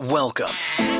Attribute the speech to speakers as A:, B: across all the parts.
A: Welcome.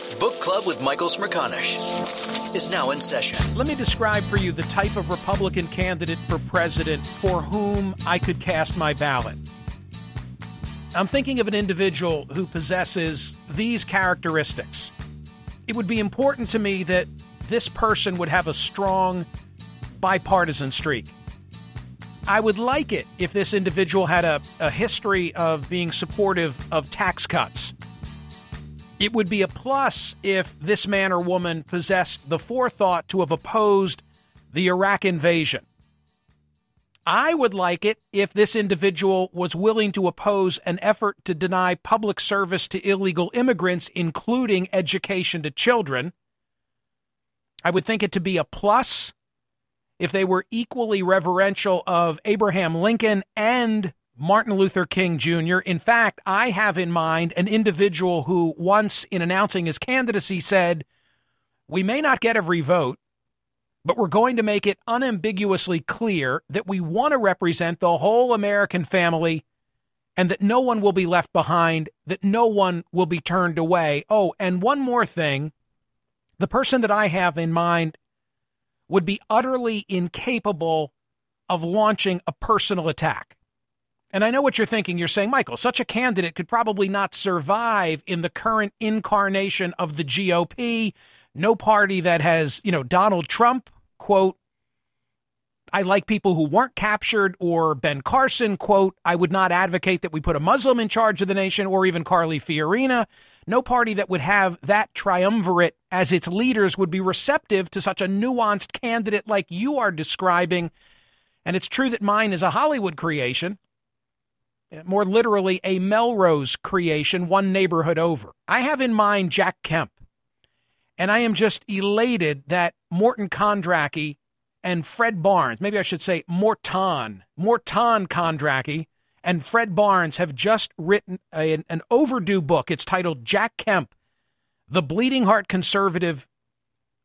A: Book Club with Michael Smerconish is now in session.
B: Let me describe for you the type of Republican candidate for president for whom I could cast my ballot. I'm thinking of an individual who possesses these characteristics. It would be important to me that this person would have a strong bipartisan streak. I would like it if this individual had a, a history of being supportive of tax cuts. It would be a plus if this man or woman possessed the forethought to have opposed the Iraq invasion. I would like it if this individual was willing to oppose an effort to deny public service to illegal immigrants, including education to children. I would think it to be a plus if they were equally reverential of Abraham Lincoln and Martin Luther King Jr. In fact, I have in mind an individual who once, in announcing his candidacy, said, We may not get every vote, but we're going to make it unambiguously clear that we want to represent the whole American family and that no one will be left behind, that no one will be turned away. Oh, and one more thing the person that I have in mind would be utterly incapable of launching a personal attack. And I know what you're thinking. You're saying, Michael, such a candidate could probably not survive in the current incarnation of the GOP. No party that has, you know, Donald Trump, quote, I like people who weren't captured, or Ben Carson, quote, I would not advocate that we put a Muslim in charge of the nation, or even Carly Fiorina. No party that would have that triumvirate as its leaders would be receptive to such a nuanced candidate like you are describing. And it's true that mine is a Hollywood creation, more literally, a Melrose creation, one neighborhood over. I have in mind Jack Kemp. And I am just elated that Morton Kondracke and Fred Barnes, maybe I should say Morton, Morton Kondracke and Fred Barnes have just written a, an overdue book. It's titled Jack Kemp, The Bleeding Heart Conservative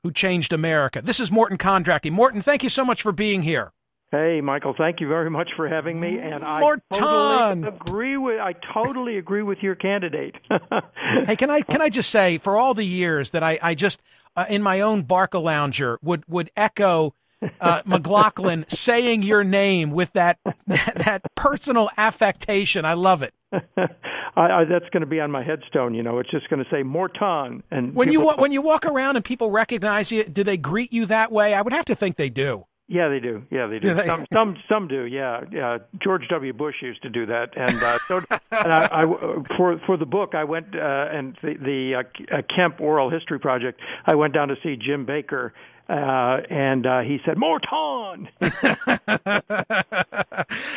B: Who Changed America. This is Morton Kondracke. Morton, thank you so much for being here.
C: Hey, Michael, thank you very much for having me. And I
B: Morton.
C: totally agree with I totally agree with your candidate.
B: hey, can I can I just say for all the years that I I just uh, in my own Barcalounger would would echo uh, McLaughlin saying your name with that that personal affectation. I love it.
C: I, I, that's going to be on my headstone. You know, it's just going to say Morton. And
B: when you when you walk around and people recognize you, do they greet you that way? I would have to think they do.
C: Yeah, they do. Yeah, they do. They? Some, some, some do. Yeah, yeah. George W. Bush used to do that, and uh, so and I, I, for for the book, I went uh, and the, the uh, Kemp Oral History Project. I went down to see Jim Baker, uh, and uh, he said, "Morton."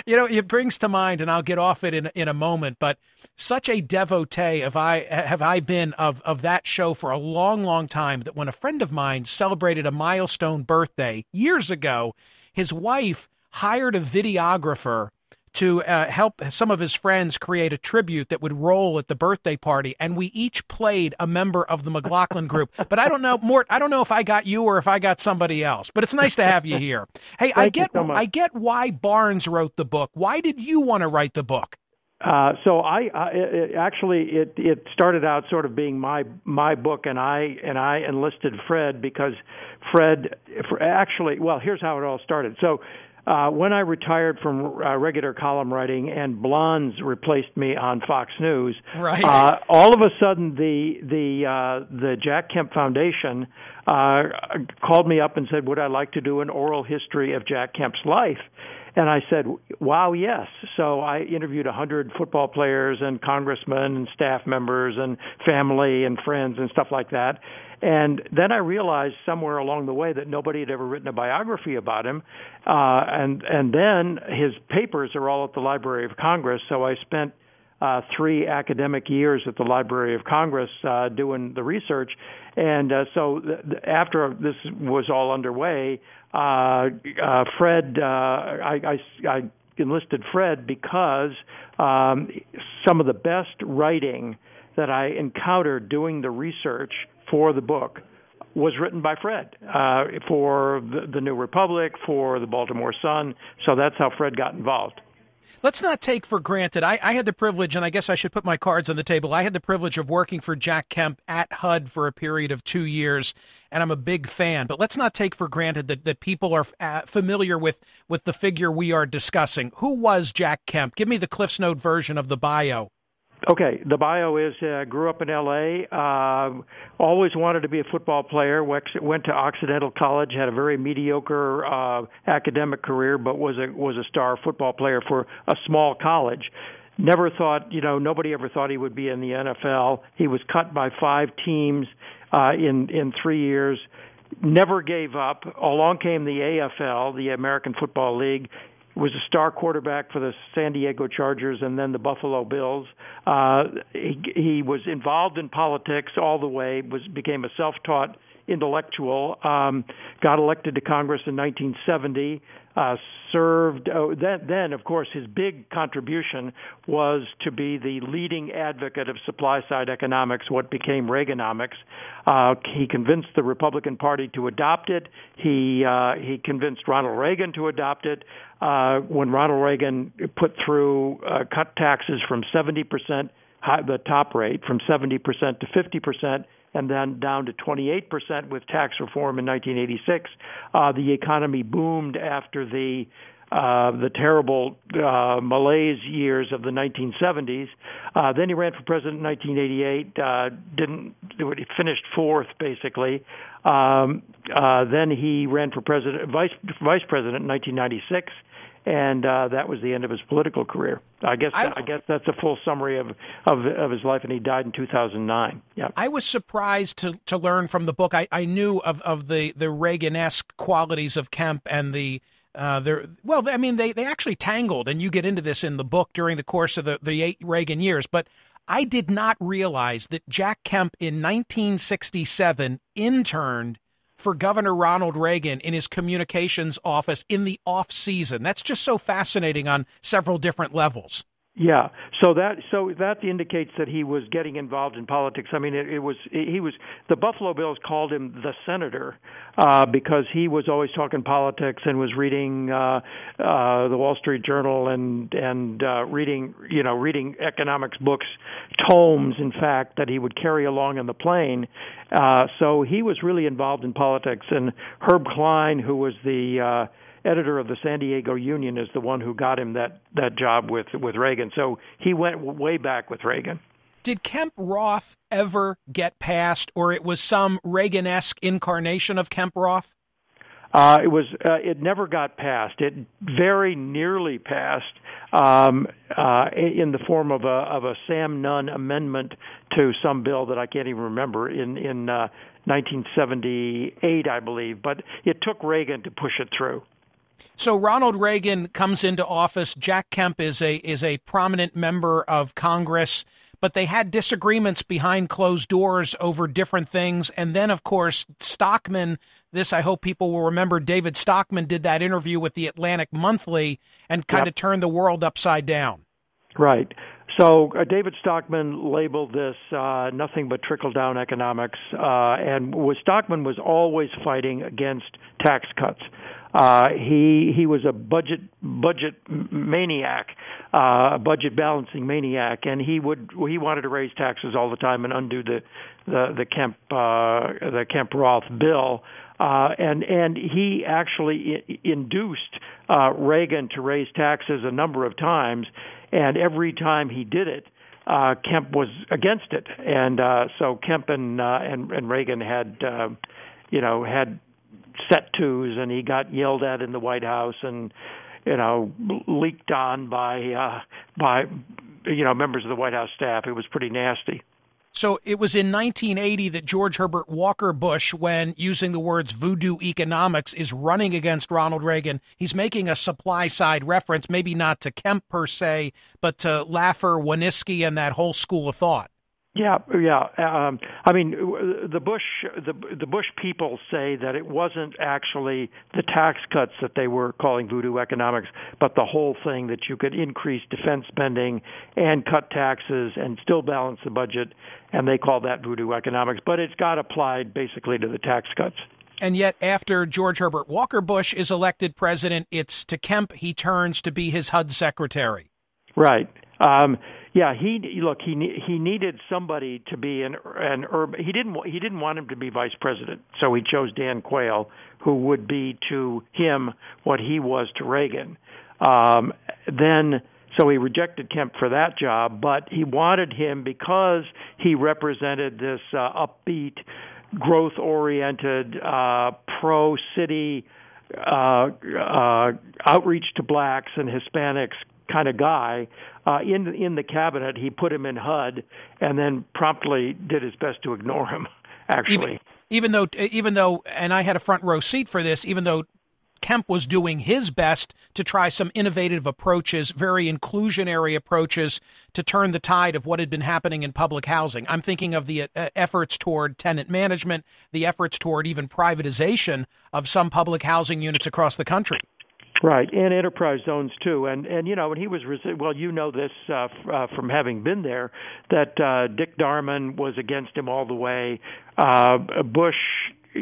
B: you know, it brings to mind, and I'll get off it in in a moment. But such a devotee have I have I been of of that show for a long, long time. That when a friend of mine celebrated a milestone birthday years ago, his wife hired a videographer to uh, help some of his friends create a tribute that would roll at the birthday party, and we each played a member of the McLaughlin group. But I don't know, Mort. I don't know if I got you or if I got somebody else. But it's nice to have you here. Hey, I get
C: so
B: I get why Barnes wrote the book. Why did you want to write the book?
C: Uh, so I, I it, actually it it started out sort of being my my book, and I and I enlisted Fred because Fred actually well here's how it all started. So uh, when I retired from uh, regular column writing and Blondes replaced me on Fox News,
B: right.
C: uh, all of a sudden the the uh, the Jack Kemp Foundation uh, called me up and said, "Would I like to do an oral history of Jack Kemp's life?" And I said, "Wow, yes." So I interviewed a hundred football players and congressmen and staff members and family and friends and stuff like that. And then I realized somewhere along the way that nobody had ever written a biography about him. Uh, and and then his papers are all at the Library of Congress. So I spent uh, three academic years at the Library of Congress uh, doing the research. And uh, so th- after this was all underway, uh, uh, Fred, uh, I, I, I enlisted Fred because um, some of the best writing that I encountered doing the research for the book was written by Fred uh, for the, the New Republic, for the Baltimore Sun. So that's how Fred got involved.
B: Let's not take for granted. I, I, had the privilege, and I guess I should put my cards on the table. I had the privilege of working for Jack Kemp at HUD for a period of two years, and I'm a big fan. But let's not take for granted that, that people are uh, familiar with, with the figure we are discussing. Who was Jack Kemp? Give me the Cliffs Note version of the bio.
C: Okay, the bio is uh, grew up in L.A. Uh, always wanted to be a football player. Went to Occidental College, had a very mediocre uh, academic career, but was a was a star football player for a small college. Never thought, you know, nobody ever thought he would be in the NFL. He was cut by five teams uh, in in three years. Never gave up. Along came the AFL, the American Football League was a star quarterback for the San Diego Chargers and then the Buffalo Bills. Uh, he, he was involved in politics all the way. Was became a self-taught intellectual. Um, got elected to Congress in 1970 uh, served. Uh, then, then, of course, his big contribution was to be the leading advocate of supply side economics, what became Reaganomics. Uh, he convinced the Republican Party to adopt it. He uh, he convinced Ronald Reagan to adopt it. Uh, when Ronald Reagan put through uh, cut taxes from 70 percent, the top rate from 70 percent to 50 percent and then down to 28% with tax reform in 1986. Uh, the economy boomed after the uh, the terrible uh, malaise years of the 1970s. Uh, then he ran for president in 1988. Uh, didn't he finished fourth basically. Um, uh, then he ran for president, vice vice president in 1996 and uh, that was the end of his political career. I guess I, I, guess that's a full summary of, of of his life, and he died in 2009. Yeah,
B: I was surprised to to learn from the book. I, I knew of, of the the Reagan-esque qualities of Kemp and the. Uh, they're, well, I mean, they, they actually tangled, and you get into this in the book during the course of the, the eight Reagan years. But I did not realize that Jack Kemp in 1967 interned for Governor Ronald Reagan in his communications office in the off season. That's just so fascinating on several different levels.
C: Yeah, so that so that indicates that he was getting involved in politics. I mean, it, it was he was the Buffalo Bills called him the senator uh, because he was always talking politics and was reading uh, uh, the Wall Street Journal and and uh, reading you know reading economics books, tomes in fact that he would carry along in the plane. Uh, so he was really involved in politics. And Herb Klein, who was the uh, editor of the San Diego Union is the one who got him that that job with with Reagan. So he went way back with Reagan.
B: Did Kemp Roth ever get passed, or it was some Reagan-esque incarnation of Kemp Roth?
C: Uh, it was. Uh, it never got passed. It very nearly passed um, uh, in the form of a of a Sam Nunn amendment to some bill that I can't even remember in in 1978, uh, I believe. But it took Reagan to push it through.
B: So Ronald Reagan comes into office. Jack Kemp is a is a prominent member of Congress, but they had disagreements behind closed doors over different things. And then, of course, Stockman. This I hope people will remember. David Stockman did that interview with the Atlantic Monthly and kind yep. of turned the world upside down.
C: Right. So uh, David Stockman labeled this uh, nothing but trickle down economics, uh, and was Stockman was always fighting against tax cuts. Uh, he he was a budget budget maniac, uh, budget balancing maniac, and he would he wanted to raise taxes all the time and undo the the, the Kemp uh, the Kemp Roth bill. Uh, and and he actually I- induced uh, Reagan to raise taxes a number of times, and every time he did it, uh, Kemp was against it, and uh, so Kemp and uh, and, and Reagan had, uh, you know, had set twos, and he got yelled at in the White House and you know leaked on by uh, by you know members of the White House staff. It was pretty nasty.
B: So it was in 1980 that George Herbert Walker Bush, when using the words voodoo economics, is running against Ronald Reagan. He's making a supply side reference, maybe not to Kemp per se, but to Laffer, Wanniski, and that whole school of thought.
C: Yeah, yeah. Um, I mean, the Bush the the Bush people say that it wasn't actually the tax cuts that they were calling voodoo economics, but the whole thing that you could increase defense spending and cut taxes and still balance the budget, and they call that voodoo economics. But it's got applied basically to the tax cuts.
B: And yet, after George Herbert Walker Bush is elected president, it's to Kemp he turns to be his HUD secretary.
C: Right. Um, yeah, he look he he needed somebody to be an an urban. He didn't he didn't want him to be vice president, so he chose Dan Quayle, who would be to him what he was to Reagan. Um, then so he rejected Kemp for that job, but he wanted him because he represented this uh, upbeat, growth oriented, uh, pro city uh, uh, outreach to blacks and Hispanics kind of guy. Uh, in in the cabinet, he put him in HUD, and then promptly did his best to ignore him. Actually,
B: even, even though even though, and I had a front row seat for this, even though Kemp was doing his best to try some innovative approaches, very inclusionary approaches to turn the tide of what had been happening in public housing. I'm thinking of the uh, efforts toward tenant management, the efforts toward even privatization of some public housing units across the country.
C: Right, and enterprise zones too, and and you know, when he was resi- well, you know this uh, f- uh, from having been there, that uh, Dick Darman was against him all the way. Uh, Bush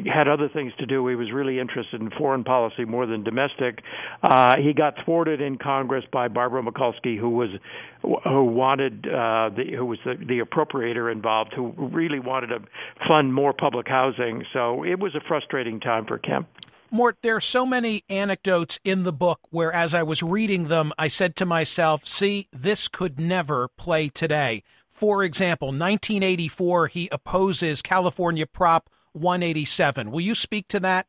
C: had other things to do. He was really interested in foreign policy more than domestic. Uh, he got thwarted in Congress by Barbara Mikulski, who was who wanted uh, the who was the, the appropriator involved, who really wanted to fund more public housing. So it was a frustrating time for Kemp.
B: Mort, there are so many anecdotes in the book where, as I was reading them, I said to myself, see, this could never play today. For example, 1984, he opposes California Prop 187. Will you speak to that?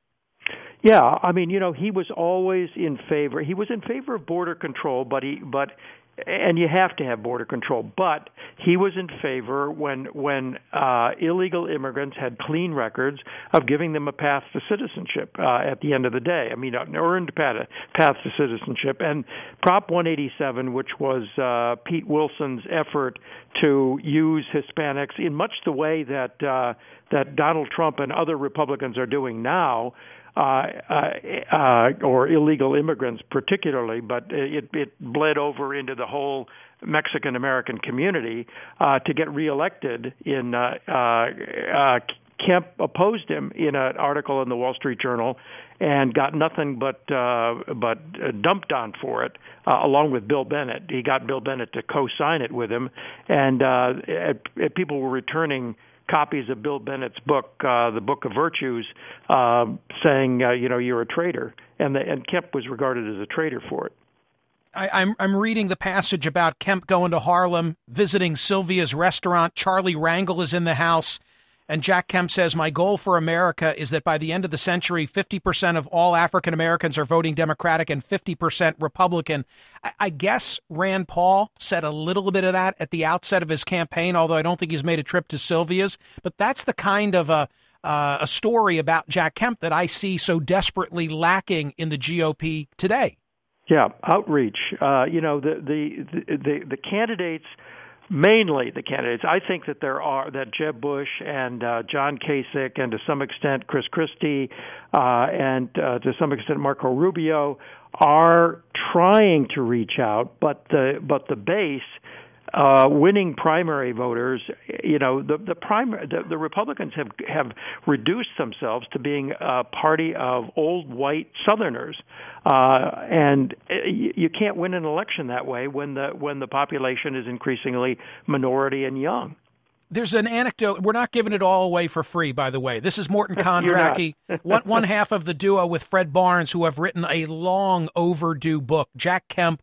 C: Yeah, I mean, you know, he was always in favor. He was in favor of border control, but he but and you have to have border control. But he was in favor when when uh, illegal immigrants had clean records of giving them a path to citizenship uh, at the end of the day. I mean, an earned path path to citizenship. And Prop 187, which was uh, Pete Wilson's effort to use Hispanics in much the way that uh, that Donald Trump and other Republicans are doing now uh, uh, or illegal immigrants particularly, but it, it bled over into the whole Mexican American community uh, to get reelected in uh, uh, Kemp opposed him in an article in the Wall Street Journal and got nothing but uh, but dumped on for it, uh, along with Bill Bennett. He got Bill Bennett to co-sign it with him, and uh, people were returning copies of Bill Bennett's book, uh, the Book of Virtues, uh, saying, uh, you know, you're a traitor, and the, and Kemp was regarded as a traitor for it.
B: I, I'm I'm reading the passage about Kemp going to Harlem, visiting Sylvia's restaurant. Charlie Rangel is in the house. And Jack Kemp says, My goal for America is that by the end of the century, 50% of all African Americans are voting Democratic and 50% Republican. I, I, guess Rand Paul said a little bit of that at the outset of his campaign, although I don't think he's made a trip to Sylvia's. But that's the kind of a, uh, a story about Jack Kemp that I see so desperately lacking in the GOP today.
C: Yeah, outreach. Uh, you know, the, the, the, the candidates – mainly the candidates. I think that there are that Jeb Bush and uh, John Kasich and to some extent Chris Christie uh, and uh, to some extent Marco Rubio are trying to reach out, but the but the base uh, winning primary voters, you know, the the, primary, the the Republicans have have reduced themselves to being a party of old white Southerners, uh, and you, you can't win an election that way when the when the population is increasingly minority and young.
B: There's an anecdote. We're not giving it all away for free, by the way. This is Morton Kondracke, one, one half of the duo with Fred Barnes, who have written a long overdue book, Jack Kemp,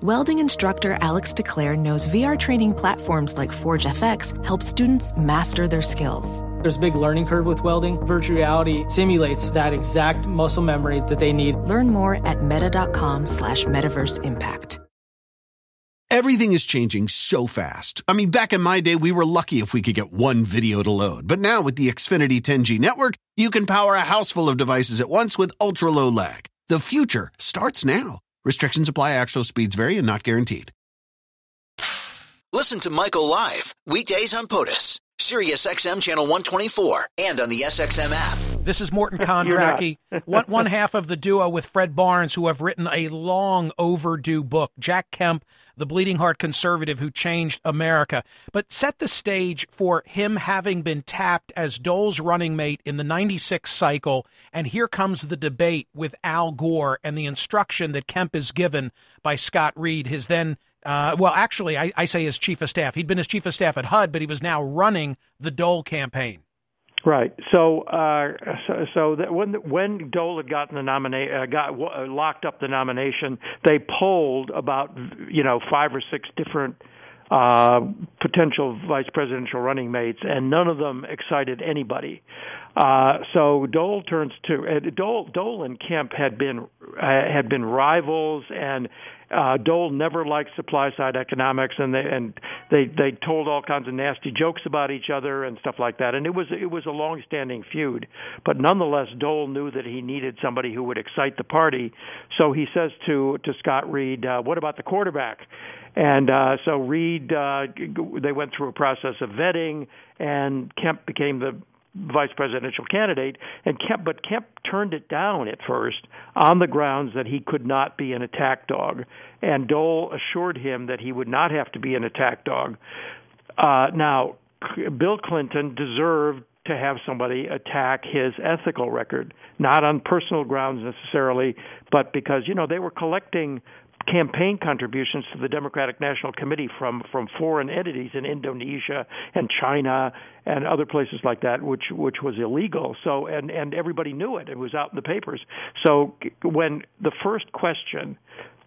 D: Welding instructor Alex DeClaire knows VR training platforms like Forge FX help students master their skills.
E: There's a big learning curve with welding. Virtual reality simulates that exact muscle memory that they need.
D: Learn more at meta.com slash metaverse impact.
F: Everything is changing so fast. I mean, back in my day, we were lucky if we could get one video to load. But now with the Xfinity 10G network, you can power a house full of devices at once with ultra low lag. The future starts now. Restrictions apply. Actual speeds vary and not guaranteed.
A: Listen to Michael live weekdays on POTUS, Sirius XM channel 124, and on the SXM app.
B: This is Morton Kondracke, one, one half of the duo with Fred Barnes, who have written a long overdue book, Jack Kemp, the bleeding heart conservative who changed America. But set the stage for him having been tapped as Dole's running mate in the 96 cycle. And here comes the debate with Al Gore and the instruction that Kemp is given by Scott Reed, his then uh, well, actually, I, I, say his chief of staff. He'd been his chief of staff at HUD, but he was now running the Dole campaign.
C: Right. So, uh, so, so that when when Dole had gotten the nomination, uh, got uh, locked up the nomination, they polled about you know five or six different uh, potential vice presidential running mates, and none of them excited anybody. Uh, so Dole turns to uh, Dole. Dole and Kemp had been uh, had been rivals, and uh, Dole never liked supply side economics, and they and they they told all kinds of nasty jokes about each other and stuff like that. And it was it was a long standing feud, but nonetheless, Dole knew that he needed somebody who would excite the party. So he says to to Scott Reed, uh, "What about the quarterback?" And uh, so Reed, uh, they went through a process of vetting, and Kemp became the vice presidential candidate, and Kemp, but Kemp turned it down at first on the grounds that he could not be an attack dog, and Dole assured him that he would not have to be an attack dog. Uh, now, Bill Clinton deserved to have somebody attack his ethical record, not on personal grounds necessarily, but because you know they were collecting campaign contributions to the Democratic National Committee from from foreign entities in Indonesia and China and other places like that, which which was illegal. So and and everybody knew it; it was out in the papers. So when the first question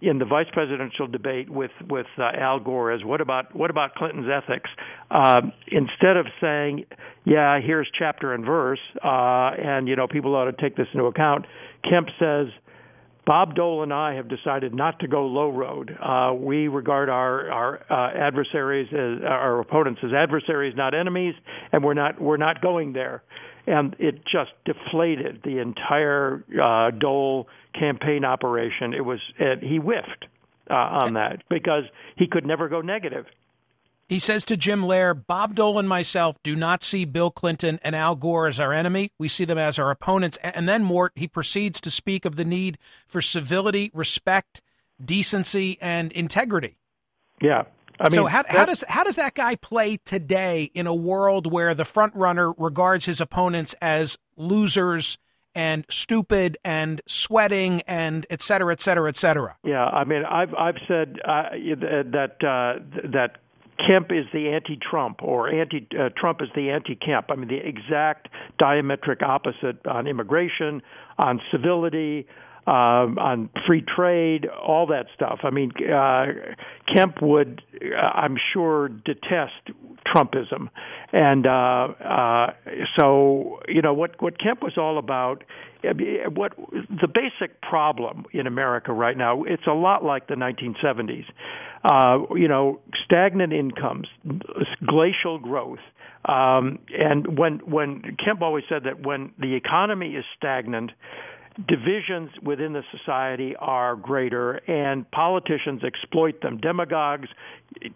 C: in the vice presidential debate with with uh, Al Gore is what about what about Clinton's ethics? Uh, instead of saying, "Yeah, here's chapter and verse," uh, and you know people ought to take this into account, Kemp says Bob Dole and I have decided not to go low road. Uh, we regard our our uh, adversaries as our opponents as adversaries, not enemies, and we're not we're not going there. And it just deflated the entire uh, Dole campaign operation. It was it, he whiffed uh, on that because he could never go negative.
B: He says to Jim Lehrer, Bob Dole and myself do not see Bill Clinton and Al Gore as our enemy. We see them as our opponents. And then Mort, he proceeds to speak of the need for civility, respect, decency, and integrity.
C: Yeah. I mean,
B: so how, how does how does that guy play today in a world where the front runner regards his opponents as losers and stupid and sweating and et cetera, et cetera, et cetera?
C: Yeah, I mean, I've I've said uh, that uh, that Kemp is the anti-Trump, or anti-Trump uh, is the anti-Kemp. I mean, the exact diametric opposite on immigration, on civility, um, on free trade, all that stuff. I mean, uh, Kemp would, uh, I'm sure, detest Trumpism, and uh, uh, so you know what what Kemp was all about. What the basic problem in America right now? It's a lot like the 1970s. Uh, you know, stagnant incomes, glacial growth. Um, and when when Kemp always said that when the economy is stagnant, divisions within the society are greater, and politicians exploit them. Demagogues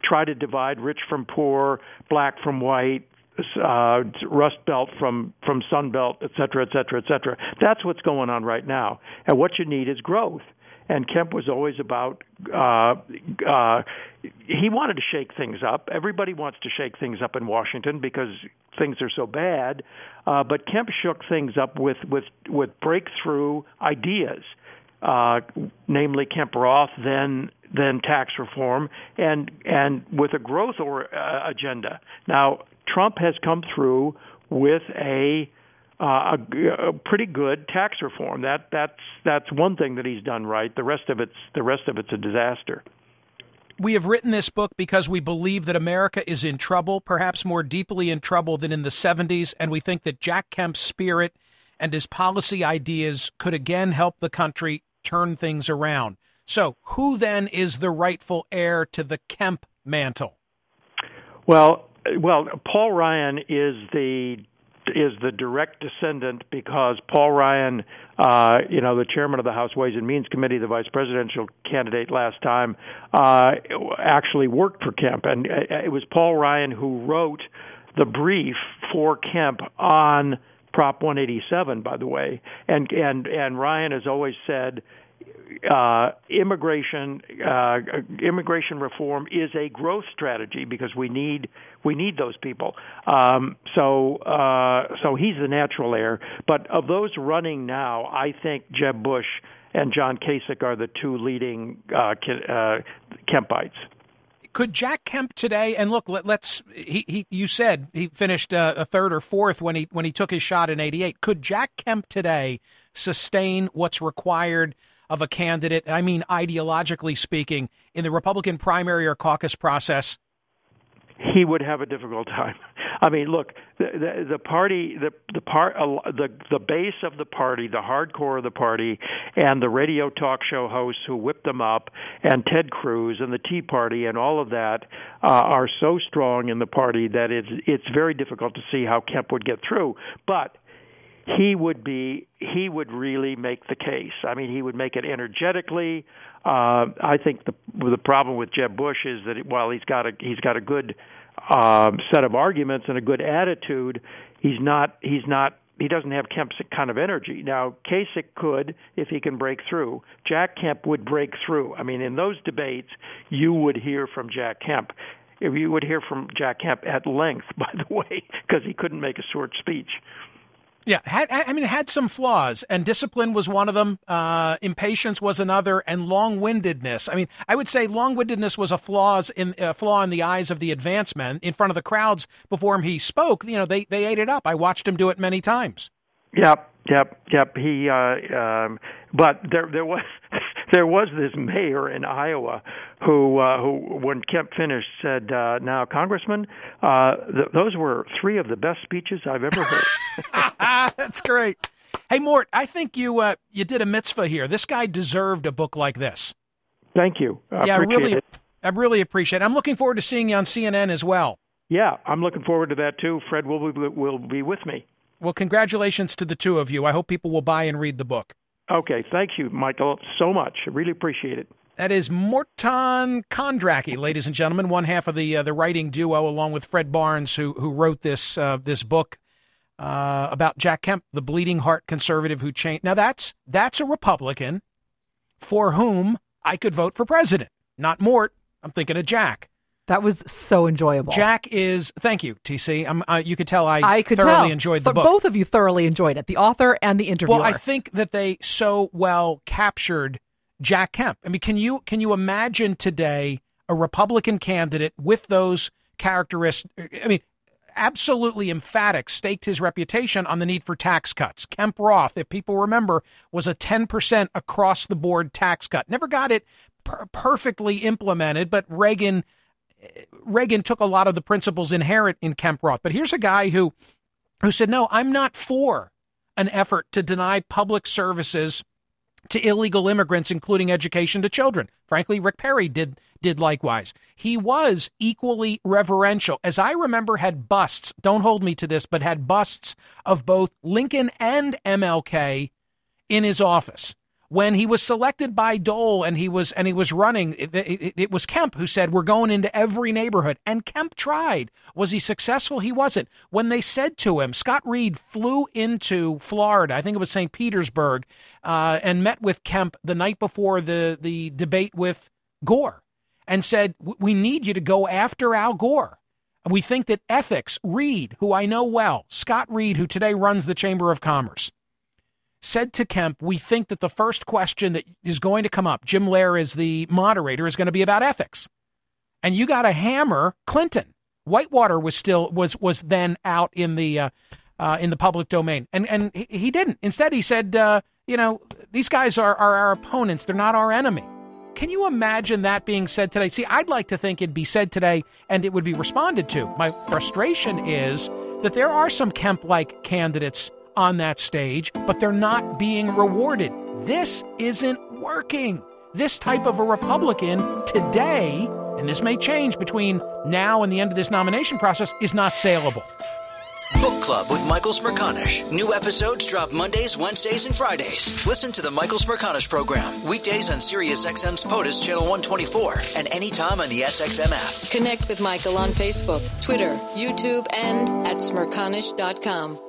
C: try to divide rich from poor, black from white, uh, Rust Belt from from Sun Belt, et cetera, et cetera, et cetera. That's what's going on right now. And what you need is growth and Kemp was always about uh, uh, he wanted to shake things up. Everybody wants to shake things up in Washington because things are so bad. Uh, but Kemp shook things up with with with breakthrough ideas, uh, namely Kemp Roth, then then tax reform, and and with a growth or uh, agenda. Now Trump has come through with a uh, a, a pretty good tax reform. That that's that's one thing that he's done right. The rest of it's the rest of it's a disaster.
B: We have written this book because we believe that America is in trouble, perhaps more deeply in trouble than in the 70s, and we think that Jack Kemp's spirit and his policy ideas could again help the country turn things around. So, who then is the rightful heir to the Kemp mantle?
C: Well, well, Paul Ryan is the is the direct descendant because Paul Ryan, uh, you know, the chairman of the House Ways and Means Committee, the vice presidential candidate last time, uh, actually worked for Kemp, and uh, it was Paul Ryan who wrote the brief for Kemp on Prop 187, by the way. And and and Ryan has always said uh, immigration uh, immigration reform is a growth strategy because we need we need those people. Um, so uh, so he's the natural heir. But of those running now, I think Jeb Bush and John Kasich are the two leading uh, uh, Kempites
B: could Jack Kemp today? And look, let, us he, he you said he finished uh, a third or fourth when he when he took his shot in '88. Could Jack Kemp today sustain what's required of a candidate? I mean, ideologically speaking, in the Republican primary or caucus process.
C: He would have a difficult time. I mean, look, the the, the party, the the part, uh, the the base of the party, the hardcore of the party, and the radio talk show hosts who whipped them up, and Ted Cruz and the Tea Party and all of that uh, are so strong in the party that it's it's very difficult to see how Kemp would get through. But he would be he would really make the case. I mean, he would make it energetically. Uh, I think the the problem with Jeb Bush is that while he's got a he's got a good um, set of arguments and a good attitude, he's not he's not he doesn't have Kemp's kind of energy. Now, Kasich could if he can break through. Jack Kemp would break through. I mean, in those debates, you would hear from Jack Kemp. You would hear from Jack Kemp at length, by the way, because he couldn't make a short speech.
B: Yeah, had, I mean, it had some flaws, and discipline was one of them. Uh, impatience was another, and long-windedness. I mean, I would say long-windedness was a flaws in a flaw in the eyes of the advance men in front of the crowds before him. He spoke. You know, they they ate it up. I watched him do it many times.
C: Yep, yep, yep. He, uh, um, but there there was there was this mayor in Iowa who, uh, who when Kemp finished, said, uh, "Now, Congressman, uh, th- those were three of the best speeches I've ever
B: heard." That's great. Hey, Mort, I think you uh, you did a mitzvah here. This guy deserved a book like this.
C: Thank you.
B: I yeah, I really, it. I really appreciate it. I'm looking forward to seeing you on CNN as well.
C: Yeah, I'm looking forward to that too. Fred will be, will be with me.
B: Well, congratulations to the two of you. I hope people will buy and read the book.
C: Okay, thank you, Michael, so much. I really appreciate it.
B: That is Morton Kondracke, ladies and gentlemen, one half of the uh, the writing duo, along with Fred Barnes, who who wrote this uh, this book uh, about Jack Kemp, the bleeding heart conservative who changed. Now that's that's a Republican for whom I could vote for president, not Mort. I'm thinking of Jack.
G: That was so enjoyable.
B: Jack is. Thank you, TC. Uh, you could tell I, I could thoroughly tell. enjoyed the book.
G: Both of you thoroughly enjoyed it. The author and the interviewer.
B: Well, I think that they so well captured Jack Kemp. I mean, can you can you imagine today a Republican candidate with those characteristics? I mean, absolutely emphatic, staked his reputation on the need for tax cuts. Kemp Roth, if people remember, was a 10% across the board tax cut. Never got it per- perfectly implemented, but Reagan Reagan took a lot of the principles inherent in Kemp Roth. But here's a guy who who said, "No, I'm not for an effort to deny public services to illegal immigrants, including education to children." Frankly, Rick Perry did did likewise. He was equally reverential. As I remember, had busts. Don't hold me to this, but had busts of both Lincoln and MLK in his office when he was selected by Dole and he was and he was running it, it, it, was Kemp who said we're going into every neighborhood. And Kemp tried. Was he successful? He wasn't. When they said to him Scott Reed flew into Florida I think it was St. Petersburg uh, and met with Kemp the night before the the debate with Gore and said we need you to go after Al Gore. We think that ethics Reed who I know well Scott Reed who today runs the Chamber of Commerce said to Kemp, We think that the first question that is going to come up, Jim Lehrer is the moderator, is going to be about ethics. And you got to hammer Clinton. Whitewater was still was was then out in the uh, uh, in the public domain, and and he didn't. Instead, he said, uh, you know, these guys are, are our opponents; they're not our enemy. Can you imagine that being said today? See, I'd like to think it'd be said today and it would be responded to. My frustration is that there are some Kemp like candidates on that stage, but they're not being rewarded. This isn't working. This type of a Republican today, and this may change between now and the end of this nomination process, is not saleable.
A: Book Club with Michael Smerconish. New episodes drop Mondays, Wednesdays, and Fridays. Listen to the Michael Smerconish program weekdays on SiriusXM's POTUS Channel 124 and anytime on the SXM app.
H: Connect with Michael on Facebook, Twitter, YouTube, and at smerconish.com.